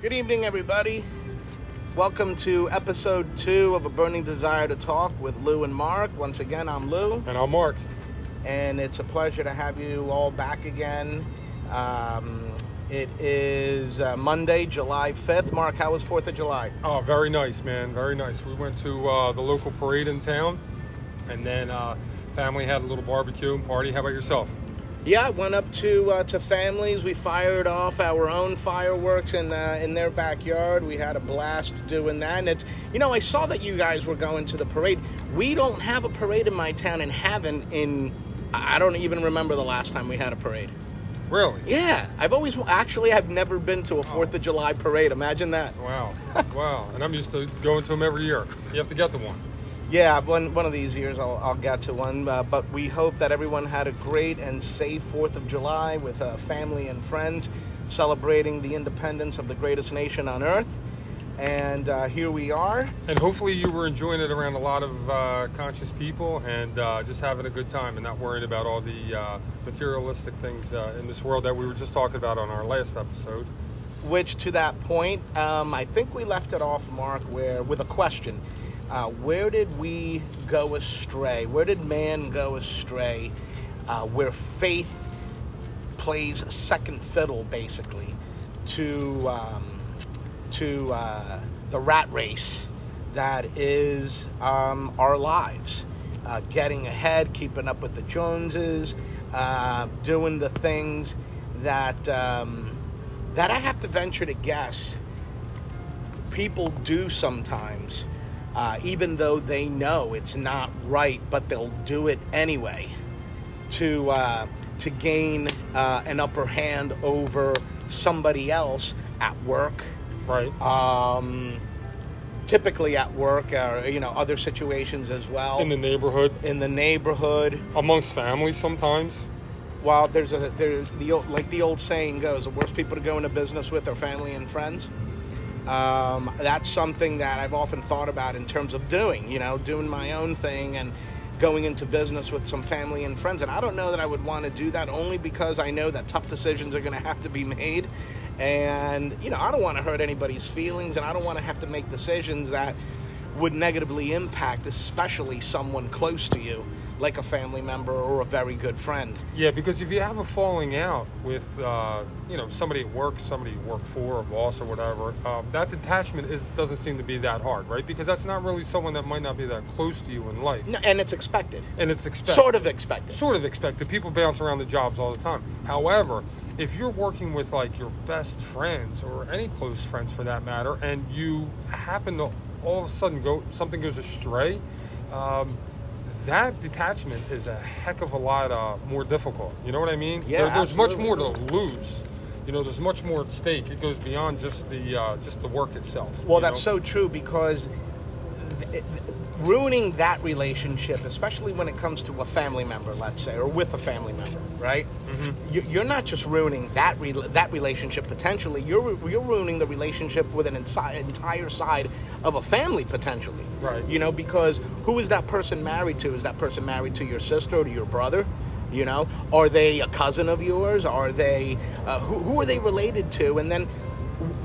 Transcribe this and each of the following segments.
Good evening, everybody. Welcome to episode two of A Burning Desire to Talk with Lou and Mark. Once again, I'm Lou, And I'm Mark. and it's a pleasure to have you all back again. Um, it is uh, Monday, July 5th. Mark, how was 4th of July? Oh, very nice, man. Very nice. We went to uh, the local parade in town, and then uh, family had a little barbecue and party. How about yourself? Yeah, went up to uh, to families. We fired off our own fireworks in uh, in their backyard. We had a blast doing that. And it's you know I saw that you guys were going to the parade. We don't have a parade in my town and haven't in I don't even remember the last time we had a parade. Really? Yeah, I've always actually I've never been to a Fourth of July parade. Imagine that. Wow. wow. And I'm used to going to them every year. You have to get the one. Yeah, one one of these years I'll, I'll get to one. Uh, but we hope that everyone had a great and safe Fourth of July with uh, family and friends, celebrating the independence of the greatest nation on earth. And uh, here we are. And hopefully you were enjoying it around a lot of uh, conscious people and uh, just having a good time and not worrying about all the uh, materialistic things uh, in this world that we were just talking about on our last episode. Which, to that point, um, I think we left it off, Mark, where with a question: uh, Where did we go astray? Where did man go astray? Uh, where faith plays second fiddle, basically, to um, to uh, the rat race that is um, our lives. Uh, getting ahead, keeping up with the Joneses, uh, doing the things that um, that I have to venture to guess people do sometimes, uh, even though they know it's not right, but they'll do it anyway to uh, to gain uh, an upper hand over somebody else at work. Right. Um, typically at work, or you know, other situations as well. in the neighborhood, in the neighborhood. amongst families sometimes. Well, there's a there's the old, like the old saying goes: the worst people to go into business with are family and friends. Um, that's something that I've often thought about in terms of doing, you know, doing my own thing and going into business with some family and friends. And I don't know that I would want to do that only because I know that tough decisions are going to have to be made. And, you know, I don't want to hurt anybody's feelings and I don't want to have to make decisions that would negatively impact, especially someone close to you, like a family member or a very good friend. Yeah, because if you have a falling out with, uh, you know, somebody at work, somebody you work for, a boss or whatever, um, that detachment is doesn't seem to be that hard, right? Because that's not really someone that might not be that close to you in life, No, and it's expected. and it's expected. Sort of expected. Sort of expected. People bounce around the jobs all the time. However, if you're working with like your best friends or any close friends for that matter, and you happen to all of a sudden go something goes astray. Um, that detachment is a heck of a lot uh, more difficult. You know what I mean? Yeah, There- there's much more to lose. You know, there's much more at stake. It goes beyond just the uh, just the work itself. Well, that's know? so true because th- ruining that relationship, especially when it comes to a family member, let's say, or with a family member, right? Mm-hmm. You- You're not just ruining that re- that relationship potentially. You're you're ruining the relationship with an entire side of a family potentially. Right. You know, because who is that person married to? Is that person married to your sister or to your brother? You know, are they a cousin of yours? Are they uh, who, who are they related to? And then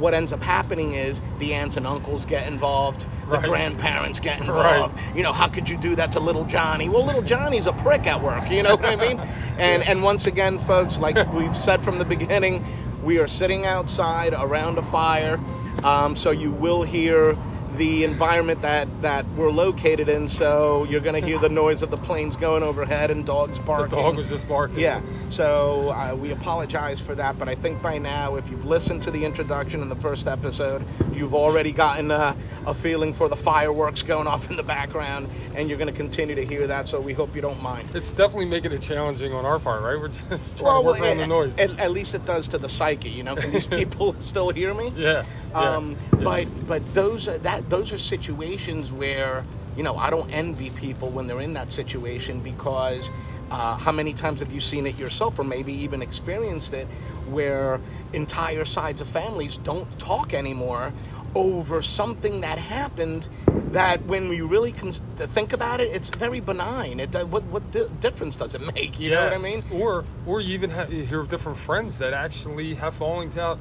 what ends up happening is the aunts and uncles get involved, the Right. grandparents get Right. involved. You know, how could you do that to little Johnny? Well, little Johnny's a prick at work. You know what I mean? And and once again, folks, like we've said from the beginning, we are sitting outside around a fire, um, so you will hear the environment that that we're located in. So you're going to hear the noise of the planes going overhead and dogs barking. the dog was just barking. Yeah, so uh, we apologize for that, but I think by now, if you've listened to the introduction in the first episode, you've already gotten a, a feeling for the fireworks going off in the background, and you're going to continue to hear that. So we hope you don't mind. It's definitely making it challenging on our part, right? We're just trying to work around the noise. At, at least it does to the psyche. You know, can these people still hear me? yeah. yeah, Um, yeah. But but those are that those are situations where you know I don't envy people when they're in that situation because uh, how many times have you seen it yourself or maybe even experienced it where entire sides of families don't talk anymore over something that happened that when we really can think about it it's very benign. It uh, what what di- difference does it make? You know what I mean? Or, or you even ha- you hear of different friends that actually have fallings out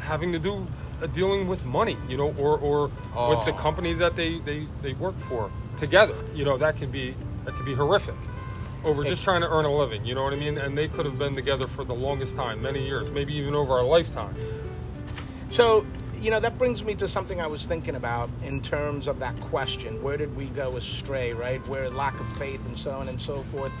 having to do Uh, dealing with money, you know, or, or with the Oh. company that they, they, they work for together. You know, that can be that can be horrific. Over just trying to earn a living, you know what I mean? And they could have been together for the longest time, many years, maybe even over a lifetime. So, you know, that brings me to something I was thinking about in terms of that question where did we go astray, right? Where lack of faith and so on and so forth.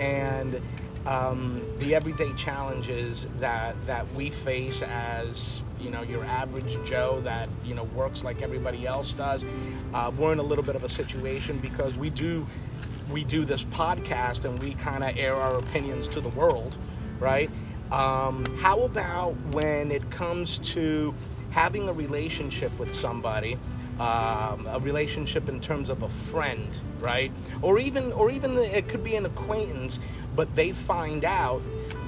And um, the everyday challenges that, that we face as, you know, your average Joe that, you know, works like everybody else does. Uh, we're in a little bit of a situation because we do we do this podcast and we kind of air our opinions to the world, right? Um, how about when it comes to having a relationship with somebody, um, a relationship in terms of a friend, right? Or even, or even it could be an acquaintance, but they find out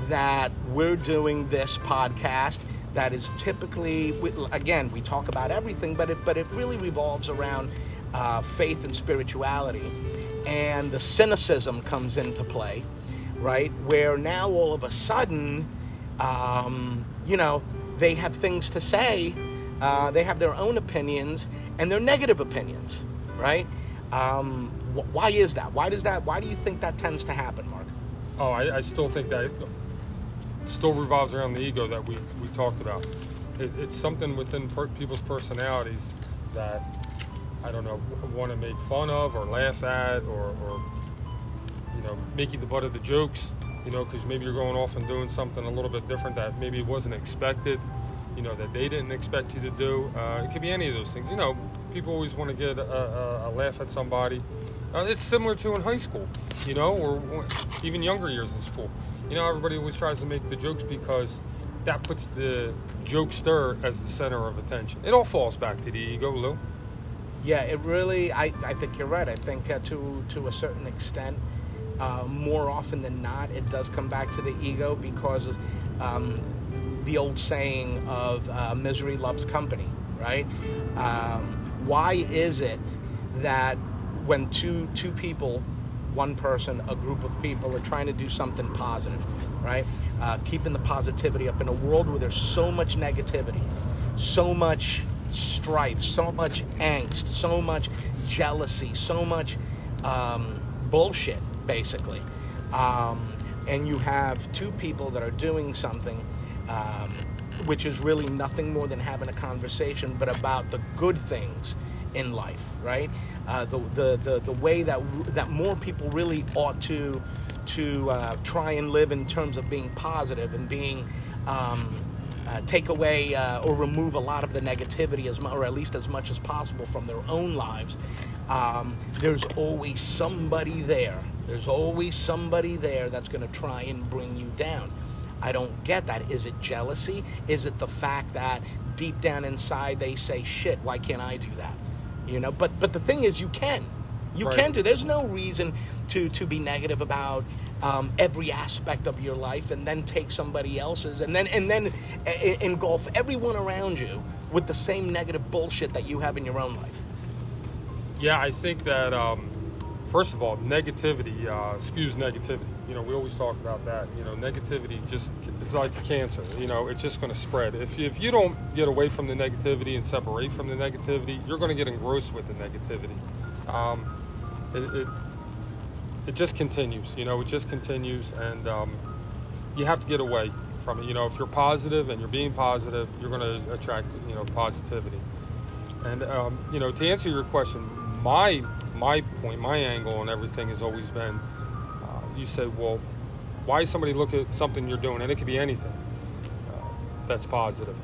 that we're doing this podcast that is typically, again, we talk about everything, but it, but it really revolves around uh, faith and spirituality and the cynicism comes into play, right? Where now all of a sudden, um, you know, they have things to say, uh, they have their own opinions, and they're negative opinions, right? Um, wh- why is that? Why does that? Why do you think that tends to happen, Mark? Oh, I, I still think that it still revolves around the ego that we, we talked about. It, it's something within per, people's personalities that I don't know want to make fun of or laugh at or, or you know make you the butt of the jokes. You know, because maybe you're going off and doing something a little bit different that maybe wasn't expected. You know that they didn't expect you to do. Uh, it could be any of those things. You know, people always want to get a, a, a laugh at somebody. Uh, it's similar to in high school, you know, or even younger years in school. You know, everybody always tries to make the jokes because that puts the jokester as the center of attention. It all falls back to the ego, Lou. Yeah, it really. I, I think you're right. I think uh, to to a certain extent, uh, more often than not, it does come back to the ego because um, the old saying of uh, "misery loves company." Right? Um, why is it that when two two people, one person, a group of people are trying to do something positive, right? Uh, keeping the positivity up in a world where there's so much negativity, so much strife, so much angst, so much jealousy, so much um, bullshit, basically. Um, and you have two people that are doing something um, which is really nothing more than having a conversation, but about the good things in life, right? Uh, the, the, the, the way that, that more people really ought to, to uh, try and live in terms of being positive and being um, uh, take away uh, or remove a lot of the negativity as or at least as much as possible from their own lives um, there's always somebody there there's always somebody there that's going to try and bring you down i don't get that. Is it jealousy? Is it the fact that deep down inside they say shit why can't i do that? You know but but the thing is you can. You Right. can do there's no reason to to be negative about um, every aspect of your life and then take somebody else's and then and then e- engulf everyone around you with the same negative bullshit that you have in your own life. Yeah, I think that um, first of all, negativity uh, spews negativity. You know, we always talk about that. You know, negativity just it's like cancer. You know, it's just going to spread. If you, if you don't get away from the negativity and separate from the negativity, you're going to get engrossed with the negativity. Um, it, it it just continues. You know, it just continues, and um, you have to get away from it. You know, if you're positive and you're being positive, you're going to attract you know positivity. And um, you know, to answer your question, my my point, my angle on everything has always been, you said, well, why is somebody look at something you're doing, and it could be anything uh, that's positive.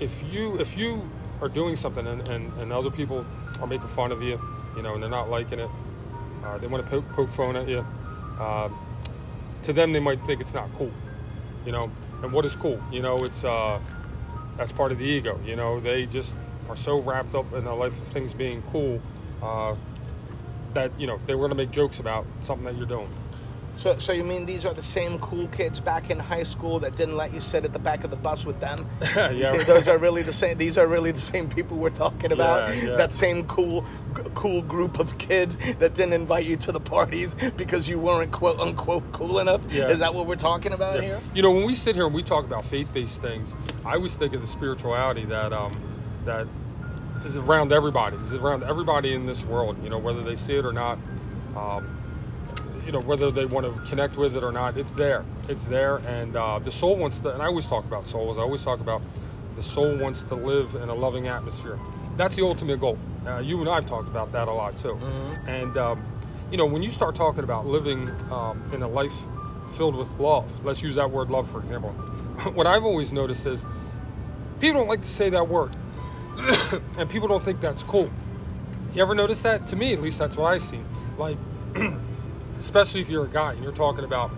If you if you are doing something and, and, and other people are making fun of you, you know, and they're not liking it, uh, they want to poke, poke phone at you. Uh, to them, they might think it's not cool, you know. And what is cool? You know, it's uh, that's part of the ego. You know, they just are so wrapped up in the life of things being cool uh, that you know they were going to make jokes about something that you're doing. So, so you mean these are the same cool kids back in high school that didn't let you sit at the back of the bus with them? Yeah, right. those are really the same. These are really the same people we're talking about. Yeah, yeah. That same cool, g- cool group of kids that didn't invite you to the parties because you weren't quote unquote cool enough. Yeah. Is that what we're talking about here? You know, when we sit here and we talk about faith-based things, I always think of the spirituality that um, that is around everybody. Is around everybody in this world. You know, whether they see it or not. Um, you know, whether they want to connect with it or not, it's there. It's there, and uh, the soul wants to. And I always talk about souls. I always talk about the soul wants to live in a loving atmosphere. That's the ultimate goal. Uh, you and I have talked about that a lot too. And um, you know, when you start talking about living um, in a life filled with love, let's use that word love for example. what I've always noticed is people don't like to say that word, and people don't think that's cool. You ever notice that? To me, at least, that's what I see. Like, especially if you're a guy and you're talking about,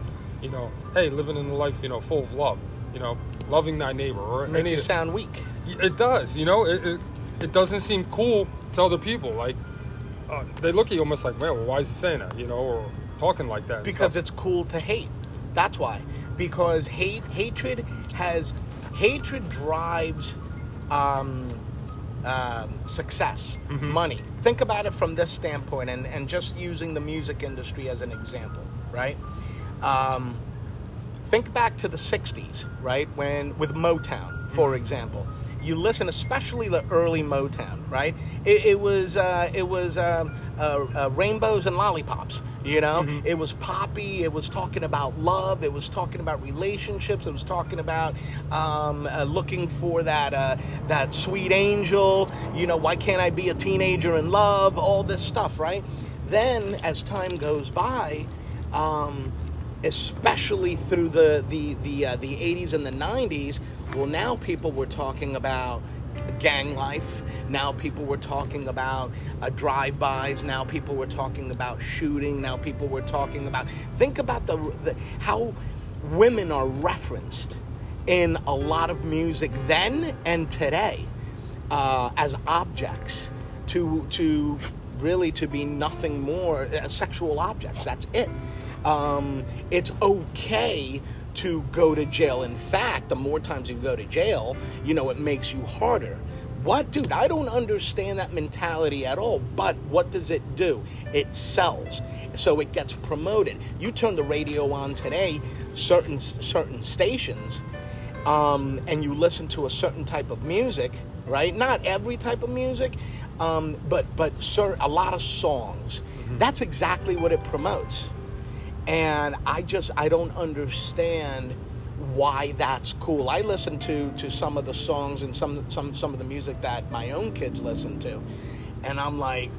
you know, hey, living in a life, you know, full of love, you know, loving thy neighbor, or it Makes you sound weak. It does, you know. It, it, it doesn't seem cool to other people. Like, uh, they look at you almost like, man, well, why is he saying that, you know, or talking like that? because it's cool to hate. That's why. Because hate, hatred has, hatred drives um, um, success, money. Think about it from this standpoint, and, and just using the music industry as an example, right? Um, think back to the 60s, right? When, with Motown, for example. You listen, especially the early Motown, right? It, it was, uh, it was um, uh, uh, rainbows and lollipops, you know? It was poppy, it was talking about love, it was talking about relationships, it was talking about um, uh, looking for that, uh, that sweet angel, you know, why can't I be a teenager in love, all this stuff, right? Then, as time goes by, um, especially through the the the, uh, the 80s and the 90s. Well, now people were talking about gang life. Now people were talking about uh, drive-bys. Now people were talking about shooting. Now people were talking about. Think about the, the how women are referenced in a lot of music then and today uh, as objects to to really to be nothing more uh, sexual objects. That's it. Um, it's okay to go to jail. In fact, the more times you go to jail, you know, it makes you harder. What, dude? I don't understand that mentality at all. But what does it do? It sells, so it gets promoted. You turn the radio on today, certain certain stations, um, and you listen to a certain type of music, right? Not every type of music, um, but but cer- a lot of songs. That's exactly what it promotes, and I just I don't understand why that's cool. I listen to to some of the songs and some some some of the music that my own kids listen to, and I'm like,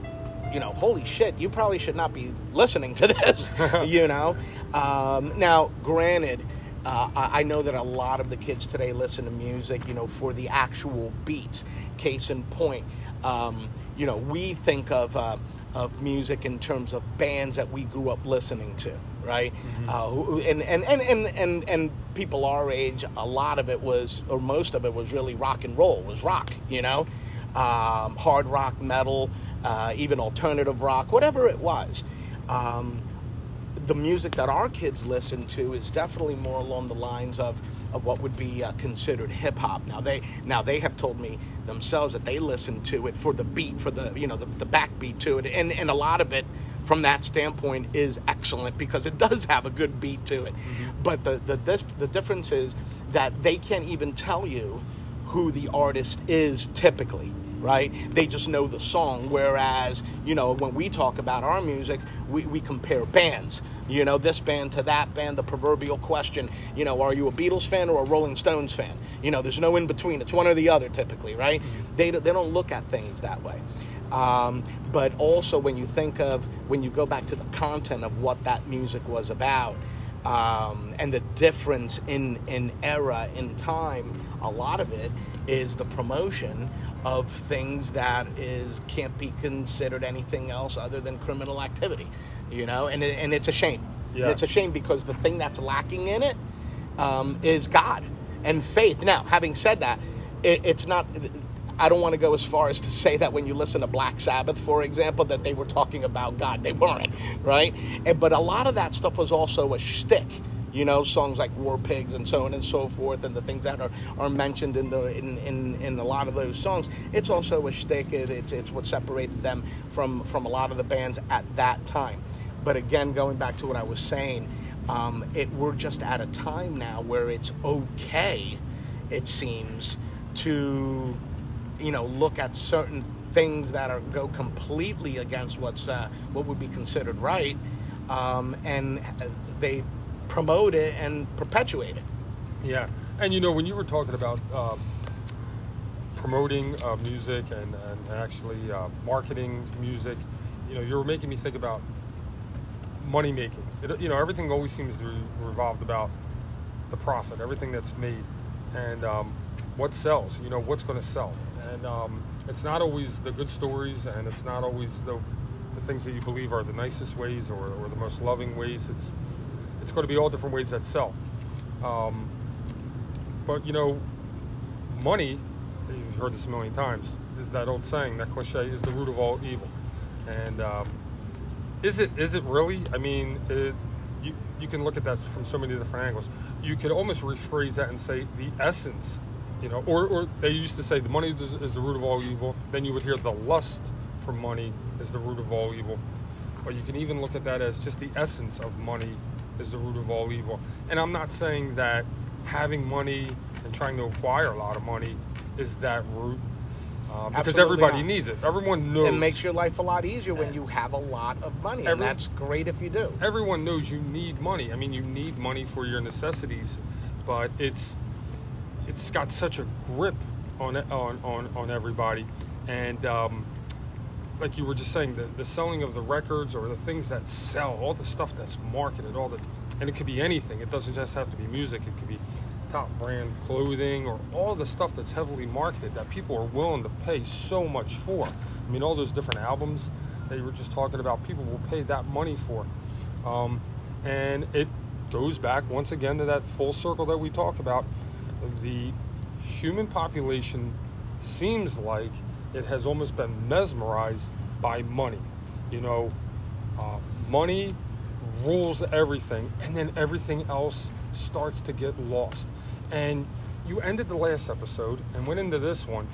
you know, holy shit, you probably should not be listening to this, you know. Um, now, granted, uh, I I know that a lot of the kids today listen to music, you know, for the actual beats. Case in point, um, you know, we think of uh, of music in terms of bands that we grew up listening to, right? Uh, who- and, and, and, and, and, and people our age, a lot of it was, or most of it was really rock and roll, was rock, you know? Um, hard rock, metal, uh, even alternative rock, whatever it was. Um, the music that our kids listen to is definitely more along the lines of, of what would be uh, considered hip hop. Now they now they have told me themselves that they listen to it for the beat, for the you know the, the backbeat to it, and and a lot of it from that standpoint is excellent because it does have a good beat to it. But the the the difference is that they can't even tell you who the artist is typically right? They just know the song. Whereas you know when we talk about our music we, we compare bands. You know this band to that band the proverbial question you know are you a beatles fan or a rolling stones fan? You know there's no in between it's one or the other typically right? They, don't- they don't look at things that way. Um, but also when you think of when you go back to the content of what that music was about um, and the difference in in era in time a lot of it is the promotion of things that is can't be considered anything else other than criminal activity you know? And, it, and it's a shame. Yeah. it's a shame because the thing that's lacking in it um, is god and faith. Now having said that it, it's not I don't want to go as far as to say that when you listen to Black Sabbath, for example, that they were talking about God. They weren't, right? And, but a lot of that stuff was also a shtick. You know, songs like War Pigs and so on and so forth, and the things that are, are mentioned in the in, in, in a lot of those songs. It's also a shtick. It, it's it's what separated them from from a lot of the bands at that time. But again, going back to what I was saying, um, it we're just at a time now where it's okay. It seems to you know look at certain things that are go completely against what's uh, what would be considered right, um, and they promote it and perpetuate it. Yeah, and you know when you were talking about um, promoting uh, music and, and actually uh, marketing music, you know you were making me think about money making. You know everything always seems to revolve about the profit, everything that's made, and um, what sells. You know what's going to sell, and um, it's not always the good stories, and it's not always the the things that you believe are the nicest ways or, or the most loving ways. It's it's going to be all different ways that sell. Um, but you know, money, you've heard this a million times, is that old saying, that cliche, is the root of all evil. And um, is it is it really? I mean, it, you you can look at that from so many different angles. You could almost rephrase that and say the essence, you know, or, or they used to say the money is, the root of all evil. Then you would hear the lust for money is the root of all evil. But you can even look at that as just the essence of money is the root of all evil. And I'm not saying that having money and trying to acquire a lot of money is that root. Uh, because Absolutely everybody not. needs it. Everyone knows. It makes your life a lot easier when you have a lot of money, and that's great if you do. everyone knows you need money. I mean, you need money for your necessities, but it's it's got such a grip on on on, on everybody, and um, like you were just saying, the, the selling of the records or the things that sell, all the stuff that's marketed, all the and it could be anything. It doesn't just have to be music. It could be top brand clothing or all the stuff that's heavily marketed that people are willing to pay so much for. I mean, all those different albums that you were just talking about, people will pay that money for. Um, and it goes back once again to that full circle that we talked about. The human population seems like it has almost been mesmerized by money. You know, uh, money rules everything, and then everything else starts to get lost. And you ended the last episode and went into this one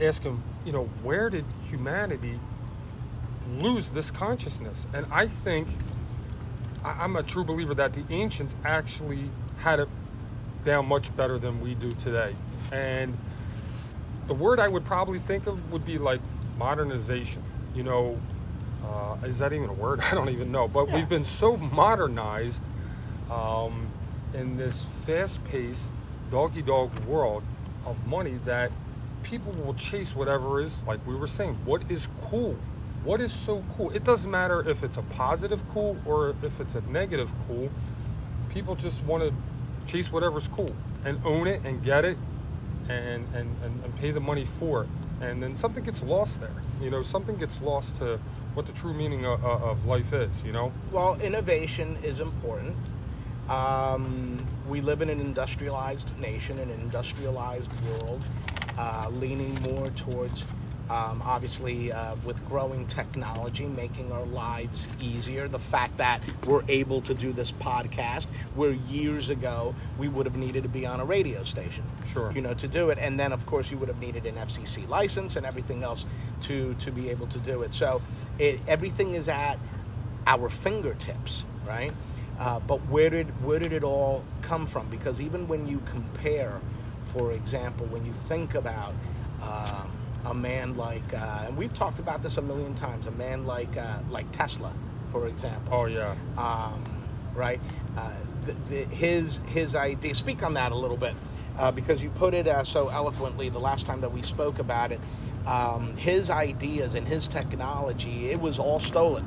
asking, you know, where did humanity lose this consciousness? And I think I'm a true believer that the ancients actually had it down much better than we do today. And the word I would probably think of would be like modernization. You know, uh, is that even a word? I don't even know. But we've been so modernized um, in this fast paced, doggy dog world of money that people will chase whatever is, like we were saying, what is cool. What is so cool? It doesn't matter if it's a positive cool or if it's a negative cool. People just want to chase whatever's cool and own it and get it and, and, and, and pay the money for it. And then something gets lost there. You know, something gets lost to what the true meaning of, of life is, you know? Well, innovation is important. Um, we live in an industrialized nation, an industrialized world, uh, leaning more towards, um, obviously, uh, with growing technology, making our lives easier. The fact that we're able to do this podcast, where years ago we would have needed to be on a radio station, Sure. you know, to do it, and then of course you would have needed an FCC license and everything else to to be able to do it. So, it, everything is at our fingertips, right? Uh, but where did where did it all come from? Because even when you compare, for example, when you think about um, a man like, uh, and we've talked about this a million times, a man like uh, like Tesla, for example, Oh, yeah. um, right? Uh, the, the, his his idea. Speak on that a little bit, uh, because you put it uh, so eloquently the last time that we spoke about it. Um, his ideas and his technology, it was all stolen.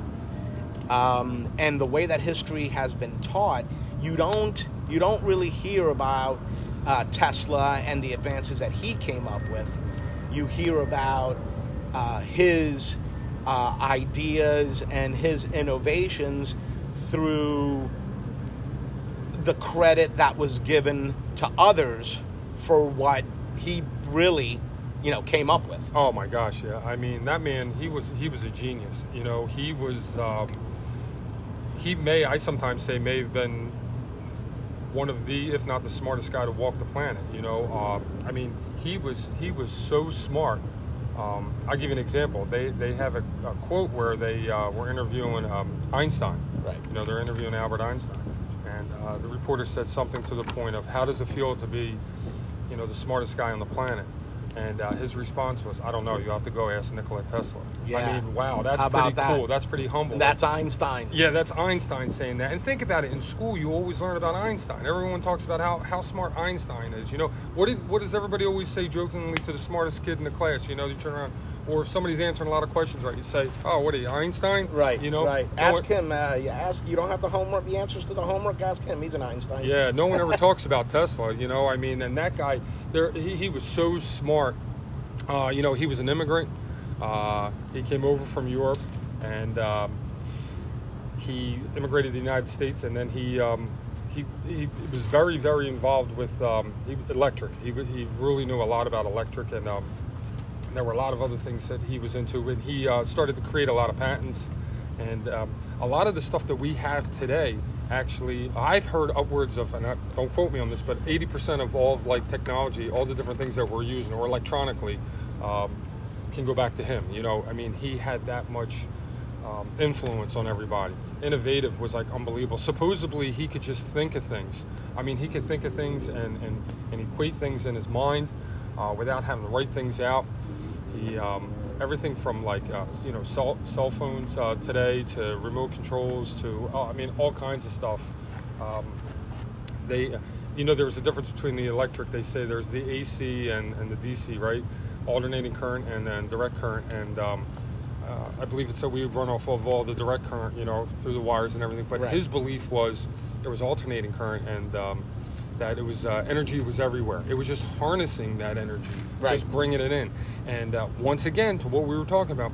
Um, and the way that history has been taught, you don't you don't really hear about uh, Tesla and the advances that he came up with. You hear about uh, his uh, ideas and his innovations through the credit that was given to others for what he really, you know came up with. Oh my gosh, yeah. I mean, that man, he was he was a genius. You know, he was um, he may I sometimes say may have been one of the, if not the smartest guy to walk the planet. You know, uh, I mean, he was he was so smart. Um, I'll give you an example. They they have a, a quote where they uh, were interviewing um, Einstein. Right. You know, they're interviewing Albert Einstein, and uh, the reporter said something to the point of, "How does it feel to be, you know, the smartest guy on the planet?" And uh, his response was, "I don't know. You have to go ask Nikola Tesla." Yeah. I mean, wow, that's How pretty that? cool. That's pretty humble. That's Einstein. Yeah, that's Einstein saying that. And think about it. In school, you always learn about Einstein. Everyone talks about how, how smart Einstein is. You know, what did, what does everybody always say jokingly to the smartest kid in the class? You know, you turn around, or if somebody's answering a lot of questions, right? You say, "Oh, what are you, Einstein?" Right. You know, Right. No ask one- him. Uh, you ask. You don't have the homework. The answers to the homework. Ask him. He's an Einstein. Yeah, no one ever talks about Tesla. You know, I mean, and that guy, there, he, he was so smart. Uh, you know, he was an immigrant. Uh, he came over from Europe, and um, he immigrated to the United States, and then he um, he, he was very very involved with um, he, electric. He he really knew a lot about electric, and um, there were a lot of other things that he was into. And he uh, started to create a lot of patents, and um, a lot of the stuff that we have today. Actually, I've heard upwards of, and I, don't quote me on this, but 80% of all of like technology, all the different things that we're using, or electronically, um, can go back to him. You know, I mean, he had that much um, influence on everybody. Innovative was like unbelievable. Supposedly, he could just think of things. I mean, he could think of things and, and, and equate things in his mind uh, without having to write things out. He, um, everything from like, uh, you know, cell, cell phones uh, today to remote controls to, oh, I mean, all kinds of stuff. Um, they, you know, there's a difference between the electric. They say there's the AC and, and the DC, right? Alternating current and then direct current. And um, uh, I believe it's that we run off of all the direct current, you know, through the wires and everything. But Right. his belief was there was alternating current and um, that it was uh, energy was everywhere. It was just harnessing that energy, Right. just bringing it in. And uh, once again, to what we were talking about,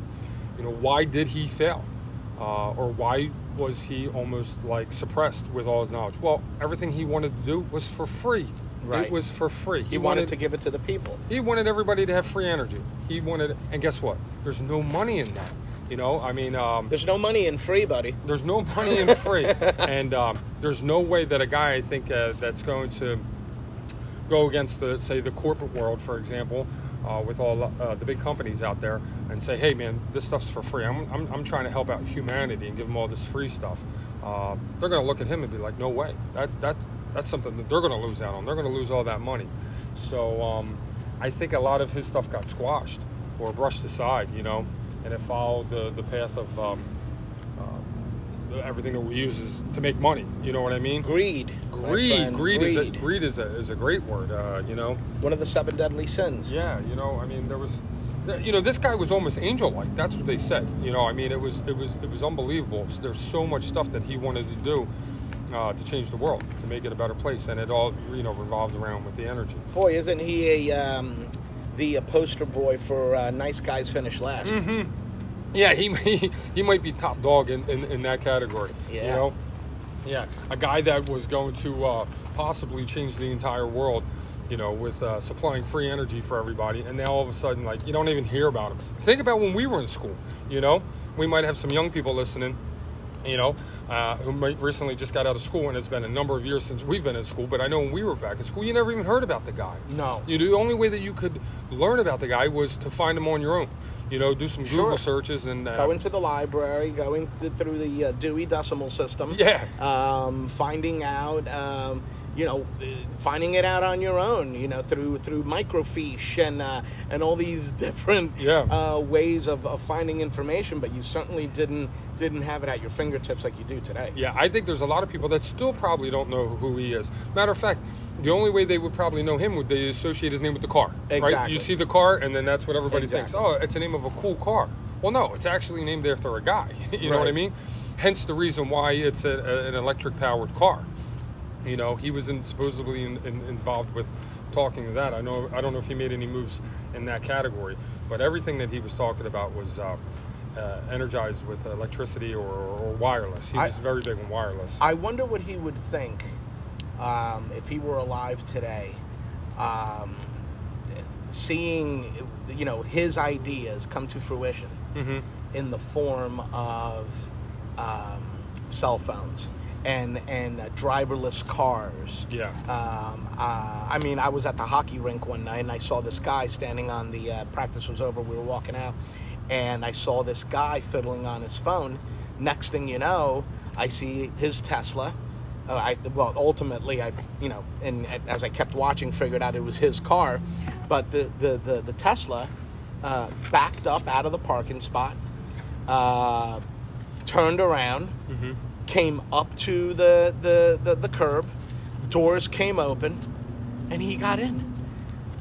you know, why did he fail? Uh, or why was he almost like suppressed with all his knowledge? Well, everything he wanted to do was for free. Right. It was for free. He, wanted, to give it to the people. he wanted everybody to have free energy. He wanted, and guess what? There's no money in that. You know, I mean, um, There's no money in free, buddy. there's no money in free, and um, there's no way that a guy I think uh, that's going to go against the say the corporate world, for example, uh, with all uh, the big companies out there, and say, hey man, this stuff's for free. I'm, I'm, I'm trying to help out humanity and give them all this free stuff. Uh, they're going to look at him and be like, no way, that that that's something that they're going to lose out on. They're going to lose all that money. So um, I think a lot of his stuff got squashed or brushed aside, you know, and it followed the the path of. Um, uh, everything that we use is to make money. You know what I mean? Greed. Greed, friend, greed, is a, greed. greed is a, is a great word. Uh, you know, One of the seven deadly sins. yeah. You know, I mean, there was, you know, this guy was almost angel-like. That's what they said. You know, I mean, it was it was it was unbelievable. There's so much stuff that he wanted to do uh, to change the world, to make it a better place, and it all you know revolved around with the energy. Boy, isn't he a um, the uh, poster boy for uh, nice guys finish last? Mm-hmm. Yeah, he he, he might be top dog in, in, in that category. You Yeah. know? Yeah. A guy that was going to uh, possibly change the entire world, you know, with uh, supplying free energy for everybody. And now all of a sudden, like, you don't even hear about him. Think about when we were in school, you know? We might have some young people listening, you know, uh, who might recently just got out of school, and it's been a number of years since we've been in school. But I know when we were back in school, you never even heard about the guy. No. You know, the only way that you could learn about the guy was to find him on your own. You know, do some Sure. Google searches and uh, Go into the library, going through the uh, Dewey Decimal System. Yeah. Um, finding out, um, you know, finding it out on your own. You know, through through microfiche and uh, and all these different Yeah. uh, ways of, of finding information. But you certainly didn't didn't have it at your fingertips like you do today. Yeah, I think there's a lot of people that still probably don't know who he is. Matter of fact, the only way they would probably know him would they associate his name with the car. Right? You see the car, and then that's what everybody thinks. Oh, it's the name of a cool car. Well, no, it's actually named after a guy. you know what I mean? Hence the reason why it's a, a, an electric powered car. You know, he was in, supposedly in, in, involved with talking to that. I know. I don't know if he made any moves in that category, but everything that he was talking about was uh, uh, energized with electricity or, or wireless. He I- was very big on wireless. I wonder what he would think um, if he were alive today. Um, seeing you know his ideas come to fruition Mm-hmm. in the form of um, cell phones and and uh, driverless cars. Yeah. Um, uh, I mean, I was at the hockey rink one night and I saw this guy standing on the uh, practice was over. We were walking out, and I saw this guy fiddling on his phone. Next thing you know, I see his Tesla. Uh, I well, ultimately, I you know, and as I kept watching, figured out it was his car, but the the the, the Tesla uh, backed up out of the parking spot, uh, turned around, came up to the, the, the, the curb, doors came open, and he got in.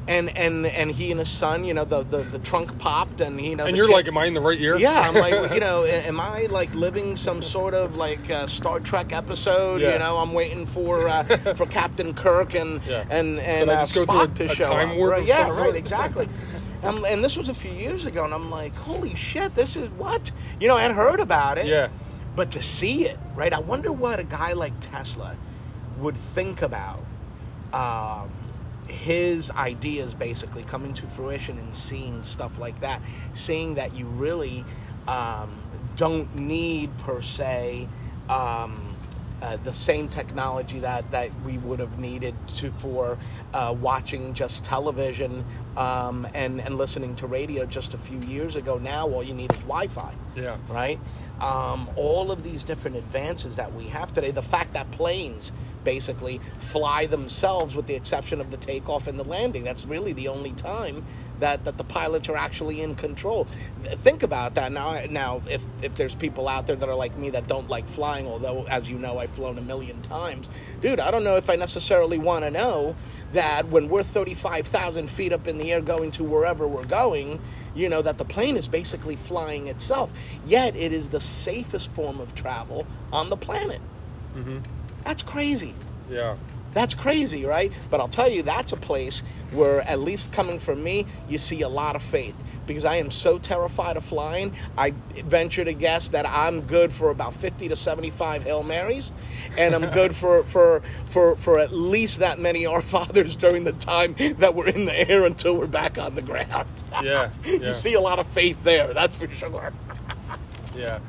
And, and and he and his son, you know, the, the, the trunk popped, and you know, and you're kid- like, am I in the right ear? yeah, I'm like, you know, am I like living some sort of like uh, Star Trek episode? Yeah. You know, I'm waiting for uh, for Captain Kirk and Yeah. and and uh, Spock a- to a show time up. warp right? Yeah, right, sort? exactly. Um, and this was a few years ago, and I'm like, holy shit, this is what you know. I'd heard about it, Yeah. But to see it, right? I wonder what a guy like Tesla would think about um, his ideas basically coming to fruition and seeing stuff like that, seeing that you really um, don't need per se. Um, uh, the same technology that, that we would have needed to for uh, watching just television um, and, and listening to radio just a few years ago. Now all you need is Wi-Fi Yeah. right? Um, all of these different advances that we have today, the fact that planes basically fly themselves with the exception of the takeoff and the landing. That's really the only time that, that the pilots are actually in control. Think about that. Now, now if, if there's people out there that are like me that don't like flying, although, as you know, I've flown a million times, dude, I don't know if I necessarily want to know that when we're 35,000 feet up in the air going to wherever we're going, you know, that the plane is basically flying itself. Yet it is the safest form of travel on the planet. Mm-hmm. That's crazy. Yeah. That's crazy, right? But I'll tell you, that's a place where, at least coming from me, you see a lot of faith. Because I am so terrified of flying, I venture to guess that I'm good for about 50 to 75 Hail Marys, and I'm good for, for, for, for at least that many Our Fathers during the time that we're in the air until we're back on the ground. Yeah. you see a lot of faith there, that's for sure. Yeah.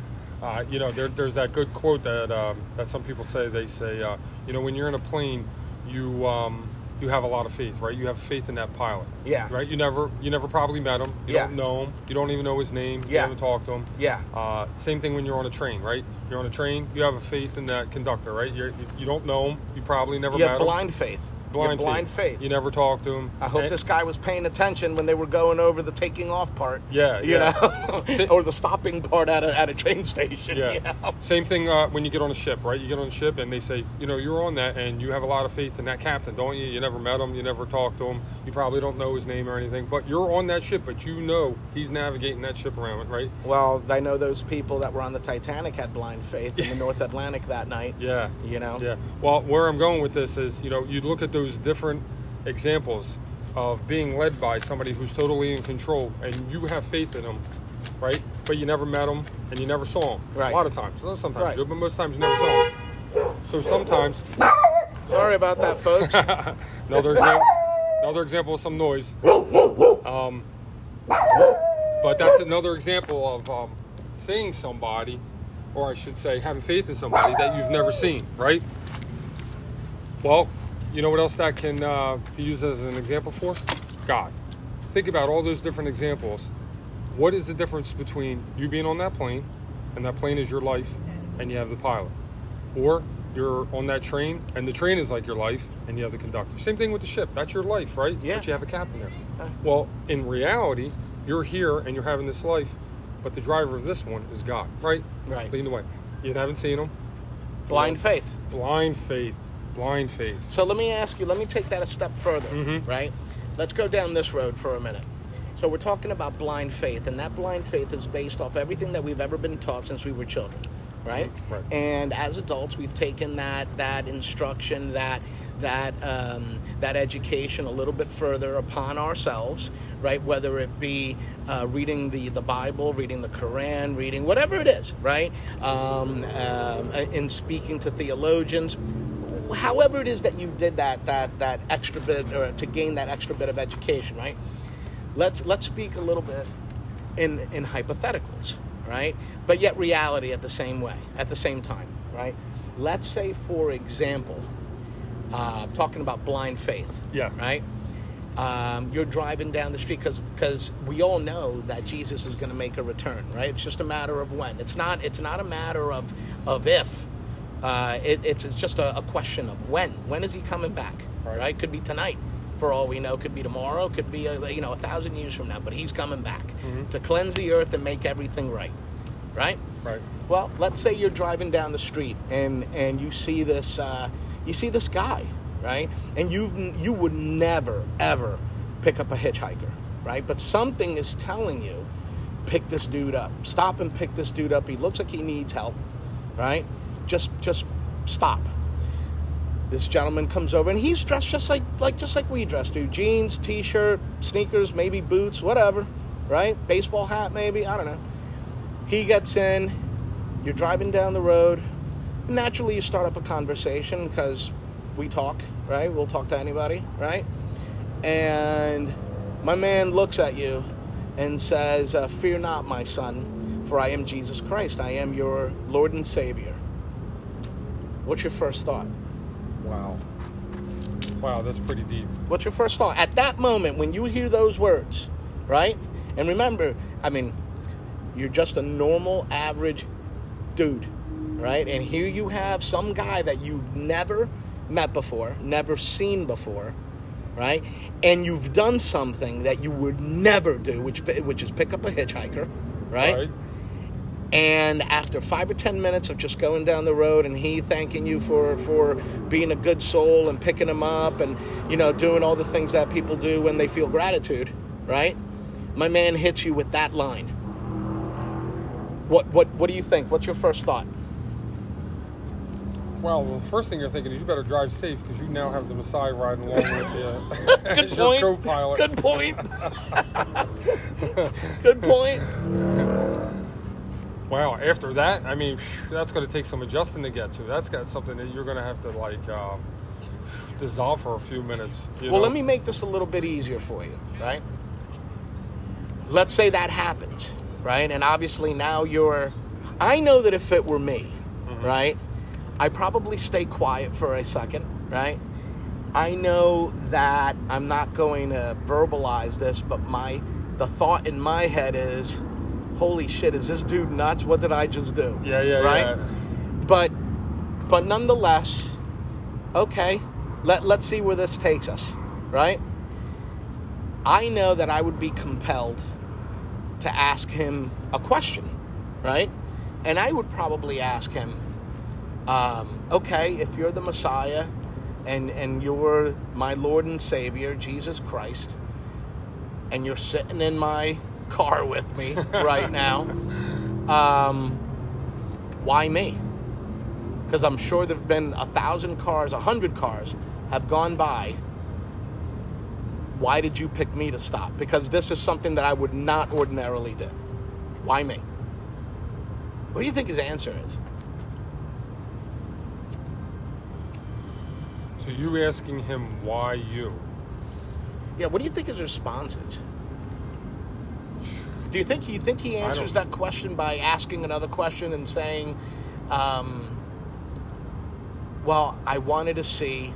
Uh, you know, there, there's that good quote that um, that some people say. They say, uh, you know, when you're in a plane, you um, you have a lot of faith, right? You have faith in that pilot. Yeah. Right. You never you never probably met him. You Yeah. don't know him. You don't even know his name. You Yeah. haven't talked to him. Yeah. Uh, same thing when you're on a train, right? You're on a train. You have a faith in that conductor, right? You're, you you don't know him. You probably never You met have him. blind faith. Blind, blind faith. You never talked to him. I hope And- this guy was paying attention when they were going over the taking off part. Yeah, you yeah. know, or the stopping part at a, at a train station. Yeah. you know? Same thing uh, when you get on a ship, right? You get on a ship and they say, you know, you're on that and you have a lot of faith in that captain, don't you? You never met him, you never talked to him, you probably don't know his name or anything, but you're on that ship, but you know he's navigating that ship around, right? Well, I know those people that were on the Titanic had blind faith in the North Atlantic that night. Yeah. You know. Yeah. Well, where I'm going with this is, you know, you look at those different examples of being led by somebody who's totally in control and you have faith in them, right? But you never met them and you never saw them. Right. A lot of times. Not sometimes, Right. you do, but most times you never saw them. So sometimes Sorry about that, folks. Another example. Another example of some noise. Um, but that's another example of um, seeing somebody, or I should say, having faith in somebody that you've never seen, right? Well, you know what else that can uh, be used as an example for? God. Think about all those different examples. What is the difference between you being on that plane, and that plane is your life, and you have the pilot? Or you're on that train, and the train is like your life, and you have the conductor. Same thing with the ship. That's your life, right? Yeah. But you have a captain there. Uh. Well, in reality, you're here and you're having this life, but the driver of this one is God, right? Right. Leading the way. You haven't seen him. blind faith. Blind faith. Blind faith. So let me ask you, let me take that a step further, Mhm. right? Let's go down this road for a minute. So we're talking about blind faith, and that blind faith is based off everything that we've ever been taught since we were children, right? Mhm, right. And as adults, we've taken that that instruction, that that um, that education a little bit further upon ourselves, right? Whether it be uh, reading the, the Bible, reading the Quran, reading whatever it is, right? Um, um, in speaking to theologians, however it is that you did that that that extra bit or to gain that extra bit of education right let's let's speak a little bit in in hypotheticals, right? But yet reality at the same way, at the same time, right? Let's say, for example, uh, talking about blind faith, Yeah. right? Um, you're driving down the street because we all know that Jesus is going to make a return, right? It's just a matter of when. It's not. It's not a matter of of if. Uh, it, it's, it's just a, a question of when. When is he coming back? Right. Right. Could be tonight, for all we know. Could be tomorrow. Could be a, you know a thousand years from now. But he's coming back to cleanse the earth and make everything right. Right. Right. Well, let's say you're driving down the street and and you see this uh, you see this guy, right? And you you would never ever pick up a hitchhiker, right? But something is telling you, pick this dude up. Stop and pick this dude up. He looks like he needs help, right? Just just stop. This gentleman comes over and he's dressed just like like just like we dress, dude. Jeans, t-shirt, sneakers, maybe boots, whatever, right? Baseball hat, maybe. I don't know. He gets in, you're driving down the road. Naturally, you start up a conversation because we talk, right? We'll talk to anybody, right? And my man looks at you and says, uh, Fear not, my son, for I am Jesus Christ. I am your Lord and Savior. What's your first thought? Wow. Wow, that's pretty deep. What's your first thought? At that moment, when you hear those words, right? And remember, I mean, you're just a normal, average dude, right? And here you have some guy that you've never met before, never seen before, right? And you've done something that you would never do, which which is pick up a hitchhiker, right? And after five or ten minutes of just going down the road and he thanking you for, for being a good soul and picking him up and you know doing all the things that people do when they feel gratitude, right? My man hits you with that line. What what what do you think? What's your first thought? Well, the first thing you're thinking is you better drive safe because you now have the Messiah riding along with you Good as your point. co-pilot. Good point. Good point. Wow. After that, I mean, that's going to take some adjusting to get to. That's got something that you're going to have to like uh, dissolve for a few minutes. you Well, know? let me make this a little bit easier for you, right? Let's say that happens, right? And obviously now you're. I know that if it were me, right, I probably stay quiet for a second, right? I know that I'm not going to verbalize this, but my the thought in my head is, "Holy shit, is this dude nuts? What did I just do?" Yeah, yeah, right? yeah. But but nonetheless, okay, let let's see where this takes us, right? I know that I would be compelled to ask him a question, right? And I would probably ask him, um, okay, if you're the Messiah and, and you're my Lord and Savior, Jesus Christ, and you're sitting in my car with me right now, um, why me? Because I'm sure there have been a thousand cars, a hundred cars have gone by. Why did you pick me to stop? Because this is something that I would not ordinarily do. Why me? What do you think his answer is? So you asking him why you? Yeah, what do you think his response is? Do you think he think he answers that question by asking another question and saying, um, "Well, I wanted to see,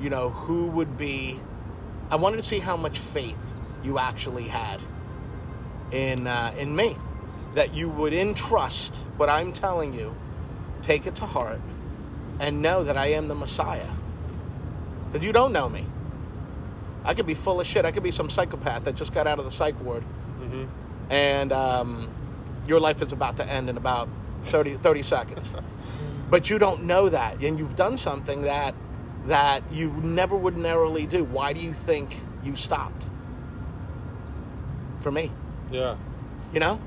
you know, who would be. I wanted to see how much faith you actually had in uh, in me, that you would entrust what I'm telling you, take it to heart, and know that I am the Messiah. That you don't know me." I could be full of shit. I could be some psychopath that just got out of the psych ward, hmm and um, your life is about to end in about 30, 30 seconds. but you don't know that, and you've done something that that you never would narrowly do. Why do you think you stopped? For me, Yeah. you know.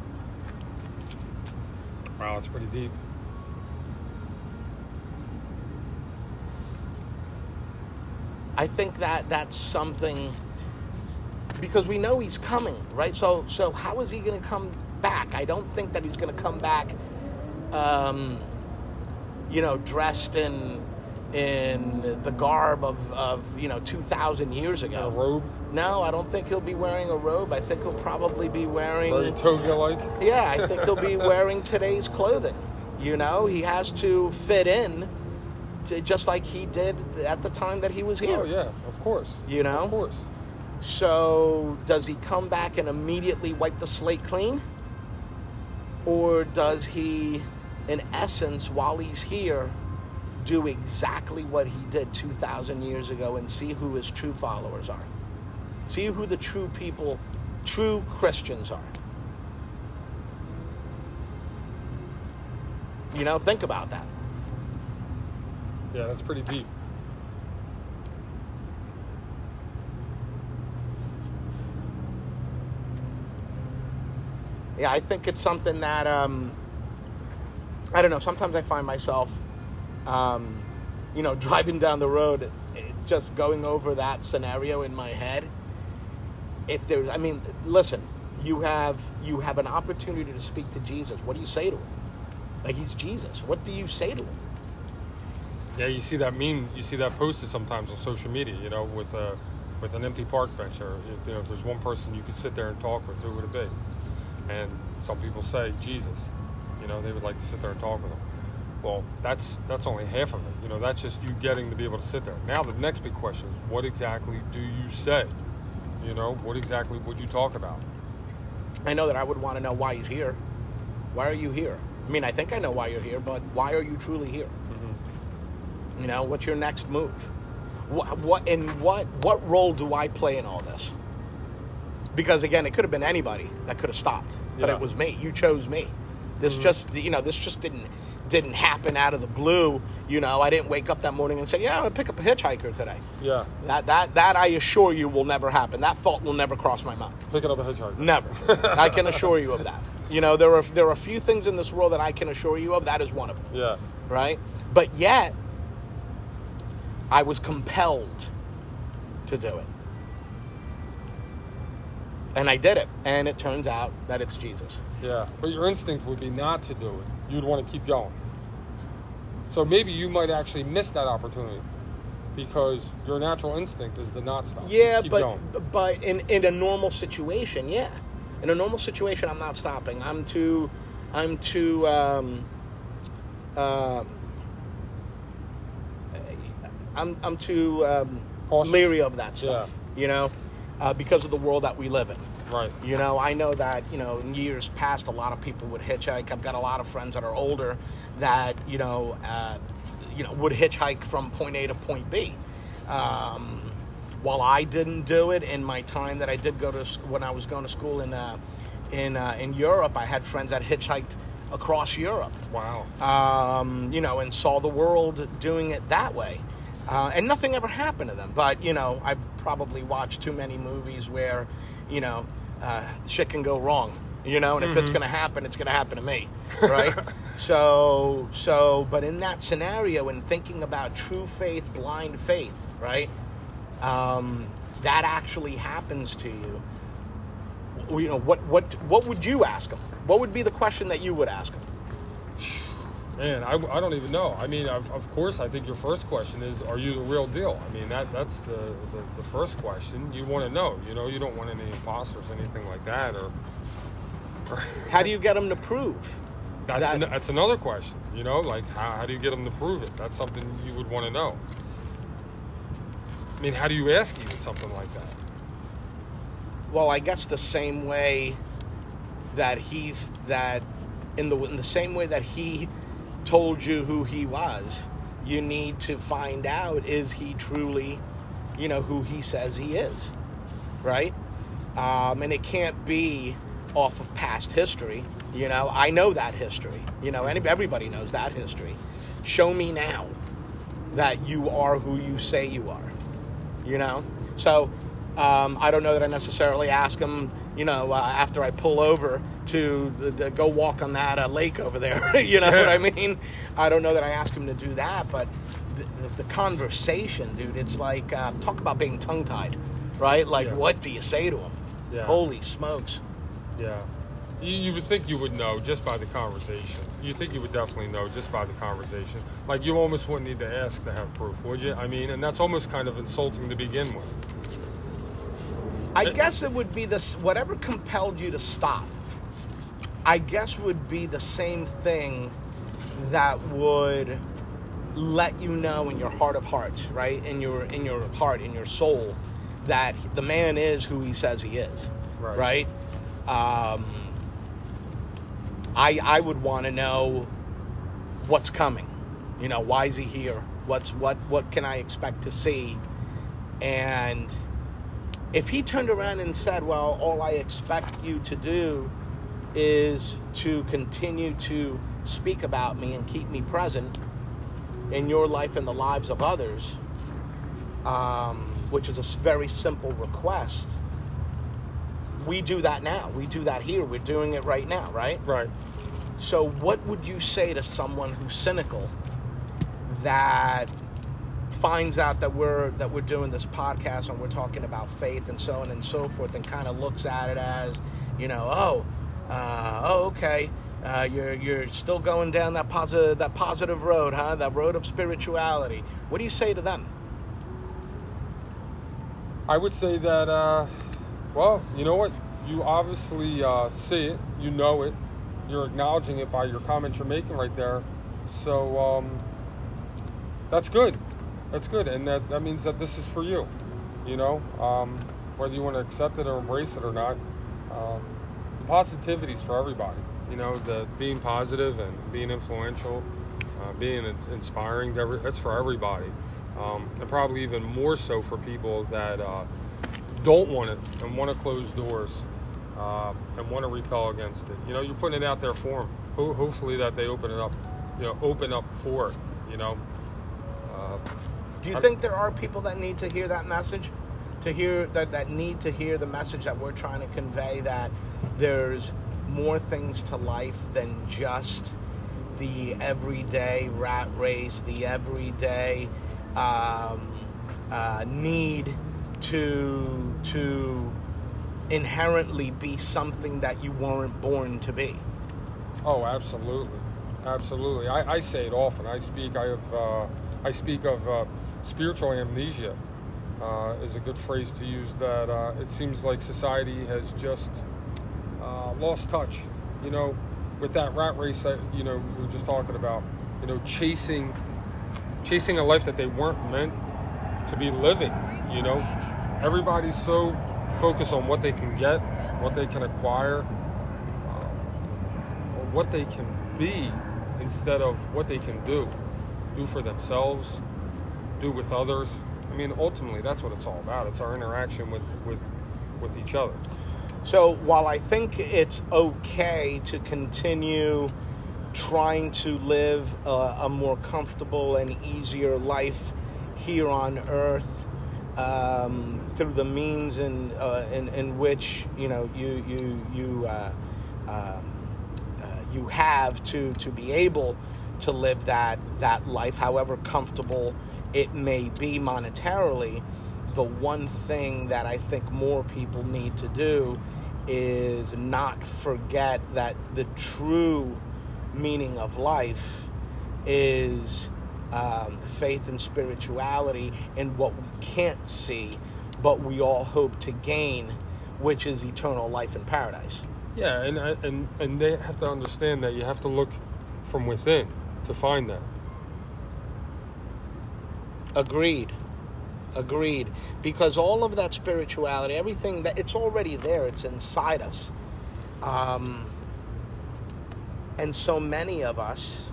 Wow, it's pretty deep. I think that that's something because we know he's coming, right? So so how is he going to come back? I don't think that he's going to come back um, you know, dressed in in the garb of, of you know 2,000 years ago. A robe, No, I don't think he'll be wearing a robe. I think he'll probably be wearing. very toga like. Yeah, I think he'll be wearing today's clothing. You know, he has to fit in, to, just like he did at the time that he was here. Oh yeah, of course. You know? Of course. So, does he come back and immediately wipe the slate clean? Or does he, in essence, while he's here, do exactly what he did 2,000 years ago and see who his true followers are? See who the true people, true Christians are. You know, think about that. Yeah, that's pretty deep. Yeah, I think it's something that um, I don't know. Sometimes I find myself, um, you know, driving down the road, just going over that scenario in my head. If there's, I mean, listen, you have you have an opportunity to speak to Jesus. What do you say to him? Like he's Jesus. What do you say to him? Yeah, you see that meme, you see that posted sometimes on social media, you know, with a with an empty park bench, or if, you know, if there's one person you could sit there and talk with, who would it be? And some people say Jesus, you know, they would like to sit there and talk with him. Well, that's that's only half of it. You know, that's just you getting to be able to sit there. Now the next big question is, what exactly do you say? You know, what exactly would you talk about? I know that I would want to know why he's here. Why are you here? I mean, I think I know why you're here, but why are you truly here? Mm-hmm. You know, what's your next move? What, what in what what role do I play in all this? Because again, it could have been anybody that could have stopped, but Yeah. it was me. You chose me. This mm-hmm. just you know, this just didn't didn't happen out of the blue. You know, I didn't wake up that morning and say, "Yeah, I'm gonna pick up a hitchhiker today." Yeah, That that that I assure you will never happen. That thought will never cross my mind. picking up a hitchhiker. Never. I can assure you of that. You know, there are there are a few things in this world that I can assure you of. That is one of them, Yeah, right? But yet, I was compelled to do it, and I did it. And it turns out that it's Jesus. yeah. But your instinct would be not to do it. You'd want to keep going. So maybe you might actually miss that opportunity because your natural instinct is to not stop. Yeah, keep but going. but in in a normal situation, yeah. In a normal situation, I'm not stopping. I'm too, I'm too. Um, um, I'm I'm too um, leery of that stuff. You know, uh, because of the world that we live in. right. You know, I know that, you know, in years past, a lot of people would hitchhike. I've got a lot of friends that are older that, you know, uh, you know, would hitchhike from point A to point B. Um, while I didn't do it in my time that I did go to when I was going to school in uh, in uh, in Europe, I had friends that hitchhiked across Europe Wow. um, you know, and saw the world doing it that way. Uh, and nothing ever happened to them. But, you know, I probably watched too many movies where, you know, uh, shit can go wrong. You know, and if it's going to happen, it's going to happen to me, right? so, so, but in that scenario, and thinking about true faith, blind faith, right? Um, that actually happens to you. You know, what, what, what would you ask them? What would be the question that you would ask them? Man, I, I don't even know. I mean, of, of course, I think your first question is, are you the real deal? I mean, that that's the, the, the first question. You want to know. You know, you don't want any imposters, or anything like that. Or How do you get them to prove? that's, That- an, that's another question. You know, like how, how do you get them to prove it? That's something you would want to know. I mean, how do you ask even something like that? Well, I guess the same way that he that in the in the same way that he told you who he was, you need to find out is he truly, you know, who he says he is, right? Um, and it can't be off of past history. You know, I know that history. You know, everybody knows that history. Show me now that you are who you say you are you know so um, i don't know that i necessarily ask them you know uh, after i pull over to, to go walk on that uh, lake over there you know what i mean i don't know that i ask him to do that but the, the, the conversation dude it's like uh, talk about being tongue-tied right like Yeah. what do you say to him? Yeah. holy smokes Yeah. You, you would think you would know just by the conversation. You think you would definitely know just by the conversation. Like you almost wouldn't need to ask to have proof, would you? I mean, and that's almost kind of insulting to begin with. I It- guess it would be this whatever compelled you to stop. I guess would be the same thing that would let you know in your heart of hearts, right? In your in your heart, in your soul, that the man is who he says he is, Right. right? Um, I I would want to know what's coming. You know, why is he here? What's what what can I expect to see? And if he turned around and said, "Well, all I expect you to do is to continue to speak about me and keep me present in your life and the lives of others," um, which is a very simple request. We do that now. We do that here. We're doing it right now, right? Right. So, what would you say to someone who's cynical that finds out that we're that we're doing this podcast and we're talking about faith and so on and so forth, and kind of looks at it as, you know, oh, uh, oh, okay, uh, you're you're still going down that positive that positive road, huh? That road of spirituality. What do you say to them? I would say that, uh, well, you know what? You obviously uh, see it, you know it, you're acknowledging it by your comments you're making right there. So um, that's good. That's good, and that, that means that this is for you. You know, um, whether you want to accept it or embrace it or not, um, positivity is for everybody. You know, the being positive and being influential, uh, being inspiring. To every, that's for everybody, um, and probably even more so for people that uh, don't want it and want to close doors uh, and want to repel against it. You know, you're putting it out there for them. Ho- hopefully, that they open it up. You know, open up for it. You know. Uh, Do you I'm- think there are people that need to hear that message? To hear that, that need to hear the message that we're trying to convey that there's more things to life than just the everyday rat race, the everyday um, uh, need to to inherently be something that you weren't born to be. Oh, absolutely, absolutely. I, I say it often. I speak. I have. Uh, I speak of uh, spiritual amnesia. Uh, is a good phrase to use. That uh, it seems like society has just lost touch. You know, with that rat race that you know we were just talking about. You know, chasing, chasing a life that they weren't meant to be living. You know, everybody's so focused on what they can get, what they can acquire, um, or what they can be instead of what they can do do for themselves do with others i mean ultimately that's what it's all about it's our interaction with with with each other So while I think it's okay to continue trying to live a, a more comfortable and easier life here on Earth um, through the means in, uh, in in which you know you you you uh, um, uh, you have to to be able to live that that life, however comfortable it may be monetarily. The one thing that I think more people need to do is not forget that the true meaning of life is um, faith and spirituality and what we can't see, but we all hope to gain, which is eternal life in paradise. yeah and and and they have to understand that you have to look from within to find that Agreed. Agreed. Because all of that spirituality, everything that it's already there, it's inside us. Um, and so many of us,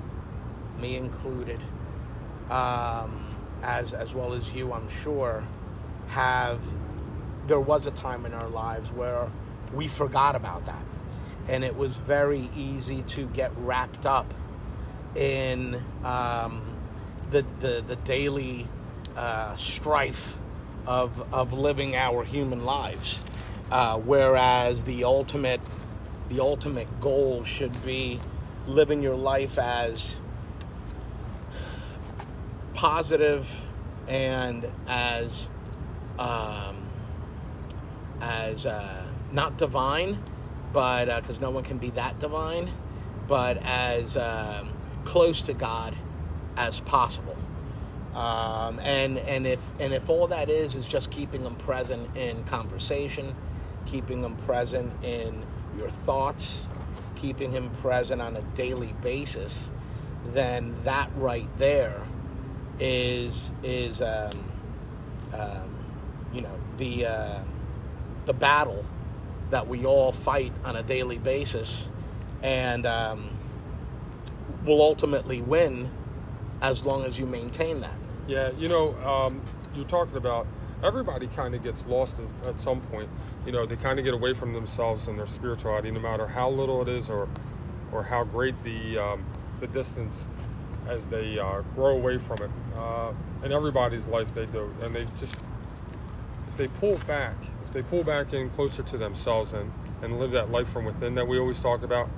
me included, um, as as well as you, I'm sure, have. There was a time in our lives where we forgot about that, and it was very easy to get wrapped up in um, the, the the daily uh, strife of of living our human lives, uh, whereas the ultimate the ultimate goal should be living your life as positive and as um, as uh, not divine, but because no one can be that divine, but as um, close to God as possible. Um, and and if and if all that is is just keeping them present in conversation, keeping them present in your thoughts, keeping him present on a daily basis, then that right there is is um, um, you know the uh, the battle that we all fight on a daily basis, and um, will ultimately win as long as you maintain that. Yeah, you know, um, you're talking about everybody kind of gets lost at some point. You know, they kind of get away from themselves and their spirituality, no matter how little it is or or how great the um, the distance as they uh, grow away from it. Uh, in everybody's life, they do, and they just if they pull back, if they pull back in closer to themselves and and live that life from within that we always talk about,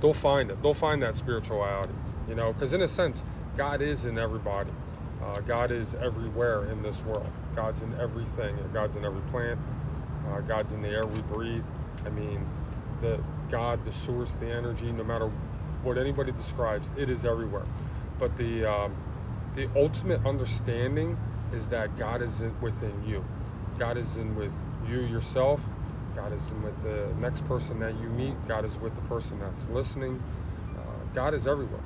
they'll find it. They'll find that spirituality. You know, because in a sense, God is in everybody. Uh, God is everywhere in this world. God's in everything. God's in every plant. Uh, God's in the air we breathe. I mean, the God, the source, the energy, no matter what anybody describes, it is everywhere. But the um, the ultimate understanding is that God is within you. God is in with you yourself. God is in with the next person that you meet. God is with the person that's listening. Uh, God is everywhere.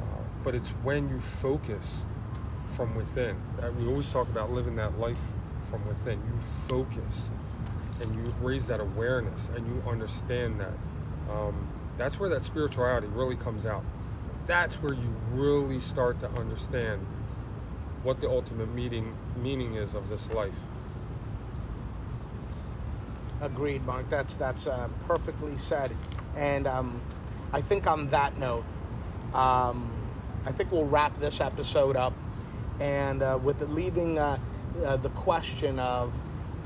Uh, but it's when you focus from within. We always talk about living that life from within. You focus and you raise that awareness and you understand that. Um, that's where that spirituality really comes out. That's where you really start to understand what the ultimate meaning meaning is of this life. Agreed, Mark. That's that's uh, perfectly said. And um, I think on that note, um, I think we'll wrap this episode up and uh, with leaving uh, uh, the question of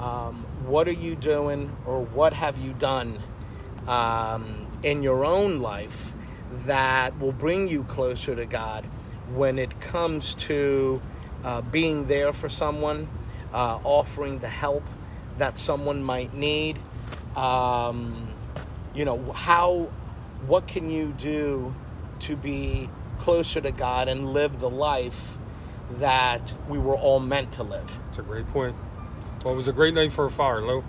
um, what are you doing or what have you done um, in your own life that will bring you closer to God when it comes to uh, being there for someone, uh, offering the help that someone might need. Um, you know, how, what can you do to be closer to God and live the life that we were all meant to live. It's a great point. Well, it was a great night for a fire, Lou.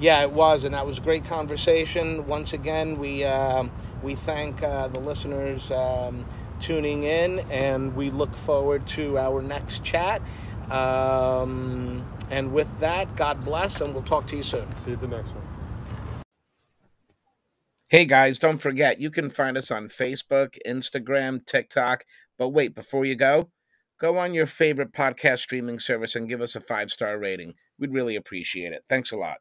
Yeah, it was, and that was a great conversation. Once again, we um, we thank uh, the listeners um, tuning in, and we look forward to our next chat. Um, and with that, God bless, and we'll talk to you soon. See you at the next one. Hey guys, don't forget you can find us on Facebook, Instagram, TikTok. But wait, before you go go on your favorite podcast streaming service and give us a five star rating. We'd really appreciate it. Thanks a lot.